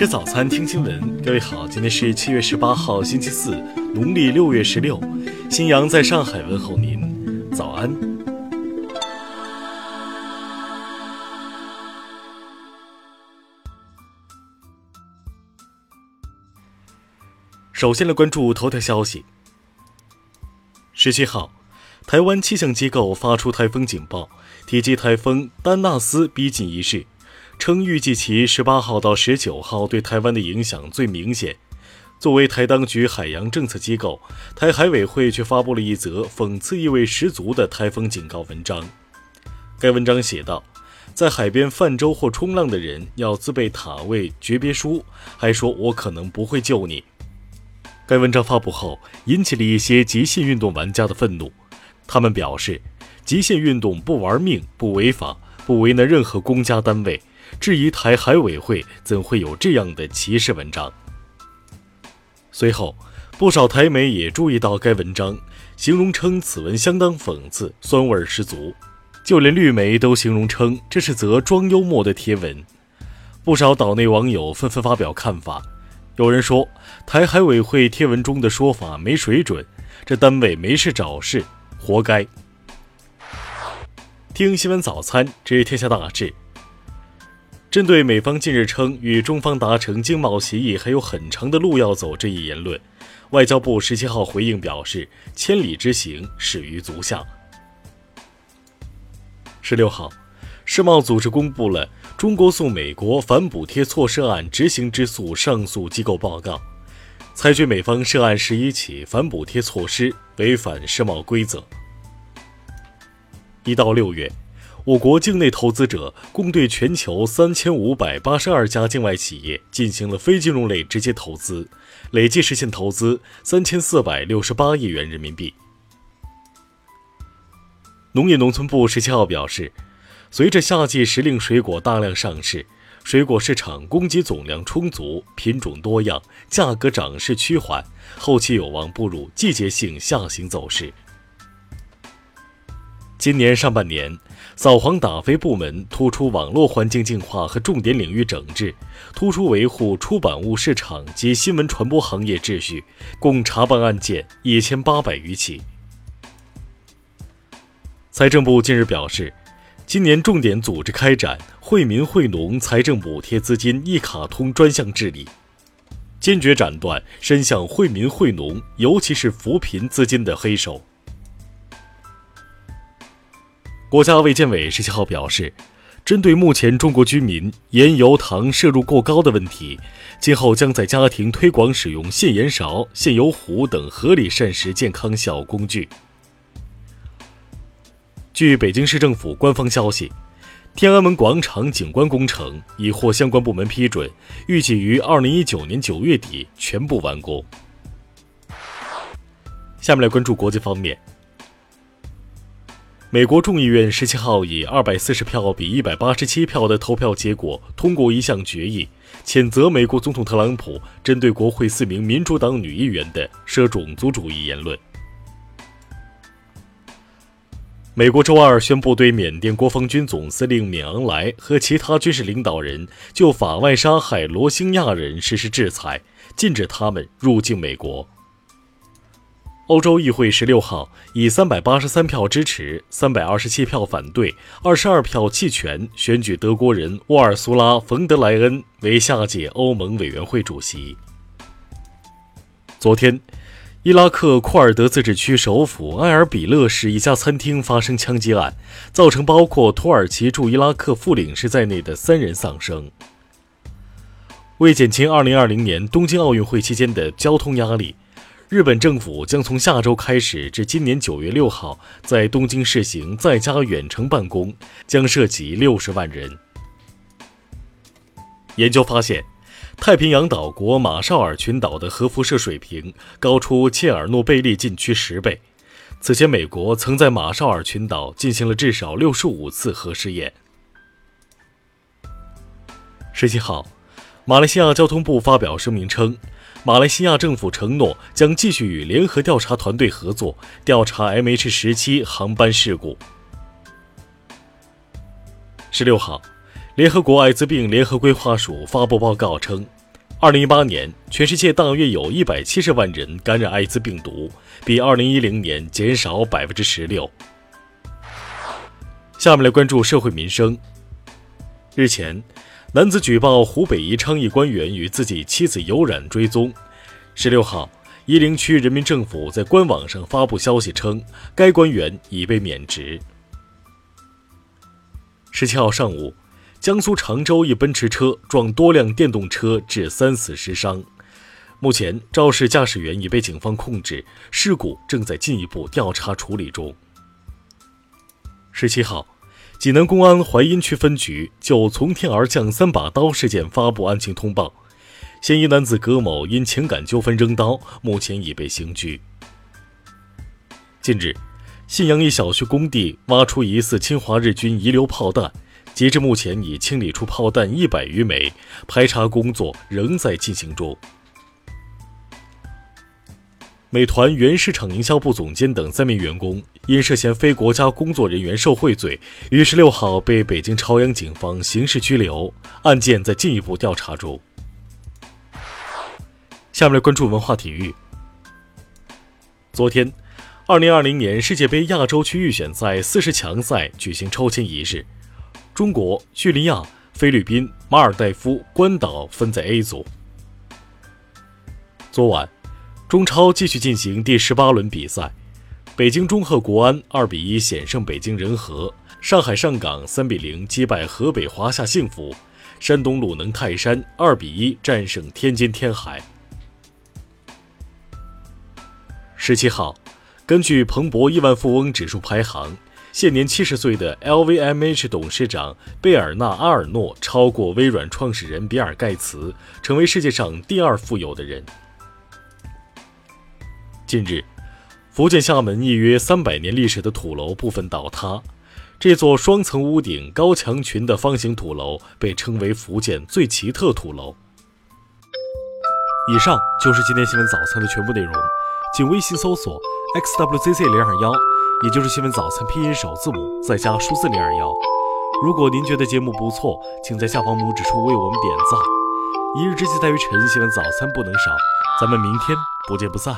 吃早餐，听新闻。各位好，今天是七月十八号，星期四，农历六月十六。新阳在上海问候您，早安。首先来关注头条消息。十七号，台湾气象机构发出台风警报，提及台风丹纳斯逼近一事。称预计其十八号到十九号对台湾的影响最明显。作为台当局海洋政策机构，台海委会却发布了一则讽刺意味十足的台风警告文章。该文章写道：“在海边泛舟或冲浪的人要自备塔位诀别书，还说我可能不会救你。”该文章发布后，引起了一些极限运动玩家的愤怒。他们表示，极限运动不玩命、不违法、不为难任何公家单位。质疑台海委会怎会有这样的歧视文章？随后，不少台媒也注意到该文章，形容称此文相当讽刺，酸味十足。就连绿媒都形容称这是则装幽默的贴文。不少岛内网友纷纷发表看法，有人说台海委会贴文中的说法没水准，这单位没事找事，活该。听新闻早餐知天下大事。针对美方近日称与中方达成经贸协议还有很长的路要走这一言论，外交部十七号回应表示：“千里之行，始于足下。”十六号，世贸组织公布了中国诉美国反补贴措施案执行之诉上诉机构报告，裁决美方涉案十一起反补贴措施违反世贸规则。一到六月。我国境内投资者共对全球三千五百八十二家境外企业进行了非金融类直接投资，累计实现投资三千四百六十八亿元人民币。农业农村部十七号表示，随着夏季时令水果大量上市，水果市场供给总量充足，品种多样，价格涨势趋缓，后期有望步入季节性下行走势。今年上半年。扫黄打非部门突出网络环境净化和重点领域整治，突出维护出版物市场及新闻传播行业秩序，共查办案件一千八百余起。财政部近日表示，今年重点组织开展惠民惠农财政补贴资金一卡通专项治理，坚决斩断伸向惠民惠农，尤其是扶贫资金的黑手。国家卫健委十七号表示，针对目前中国居民盐、油、糖摄入过高的问题，今后将在家庭推广使用限盐勺、限油壶等合理膳食健康小工具。据北京市政府官方消息，天安门广场景观工程已获相关部门批准，预计于二零一九年九月底全部完工。下面来关注国际方面。美国众议院十七号以二百四十票比一百八十七票的投票结果通过一项决议，谴责美国总统特朗普针对国会四名民主党女议员的涉种族主义言论。美国周二宣布对缅甸国防军总司令敏昂莱和其他军事领导人就法外杀害罗兴亚人实施制裁，禁止他们入境美国。欧洲议会十六号以三百八十三票支持、三百二十七票反对、二十二票弃权选举德国人沃尔苏拉·冯德莱恩为下届欧盟委员会主席。昨天，伊拉克库尔德自治区首府埃尔比勒市一家餐厅发生枪击案，造成包括土耳其驻伊拉克副领事在内的三人丧生。为减轻二零二零年东京奥运会期间的交通压力。日本政府将从下周开始至今年九月六号，在东京试行在家远程办公，将涉及六十万人。研究发现，太平洋岛国马绍尔群岛的核辐射水平高出切尔诺贝利禁区十倍。此前，美国曾在马绍尔群岛进行了至少六十五次核试验。十七号，马来西亚交通部发表声明称。马来西亚政府承诺将继续与联合调查团队合作，调查 MH17 航班事故。十六号，联合国艾滋病联合规划署发布报告称，二零一八年，全世界大约有一百七十万人感染艾滋病毒，比二零一零年减少百分之十六。下面来关注社会民生。日前，男子举报湖北宜昌一官员与自己妻子有染追踪。十六号，夷陵区人民政府在官网上发布消息称，该官员已被免职。十七号上午，江苏常州一奔驰车撞多辆电动车，致三死十伤。目前，肇事驾驶员已被警方控制，事故正在进一步调查处理中。十七号。济南公安槐荫区分局就从天而降三把刀事件发布案情通报，嫌疑男子葛某因情感纠纷扔刀，目前已被刑拘。近日，信阳一小区工地挖出疑似侵华日军遗留炮弹，截至目前已清理出炮弹一百余枚，排查工作仍在进行中。美团原市场营销部总监等三名员工因涉嫌非国家工作人员受贿罪，于十六号被北京朝阳警方刑事拘留，案件在进一步调查中。下面来关注文化体育。昨天，二零二零年世界杯亚洲区预选赛四十强赛举行抽签仪式，中国、叙利亚、菲律宾、马尔代夫、关岛分在 A 组。昨晚。中超继续进行第十八轮比赛，北京中赫国安二比一险胜北京人和，上海上港三比零击败河北华夏幸福，山东鲁能泰山二比一战胜天津天海。十七号，根据彭博亿万富翁指数排行，现年七十岁的 LVMH 董事长贝尔纳阿尔诺超过微软创始人比尔盖茨，成为世界上第二富有的人。近日，福建厦门一约三百年历史的土楼部分倒塌。这座双层屋顶、高墙群的方形土楼被称为福建最奇特土楼。以上就是今天新闻早餐的全部内容，请微信搜索 xwzc 零二幺，也就是新闻早餐拼音首字母再加数字零二幺。如果您觉得节目不错，请在下方拇指处为我们点赞。一日之计在于晨，新闻早餐不能少，咱们明天不见不散。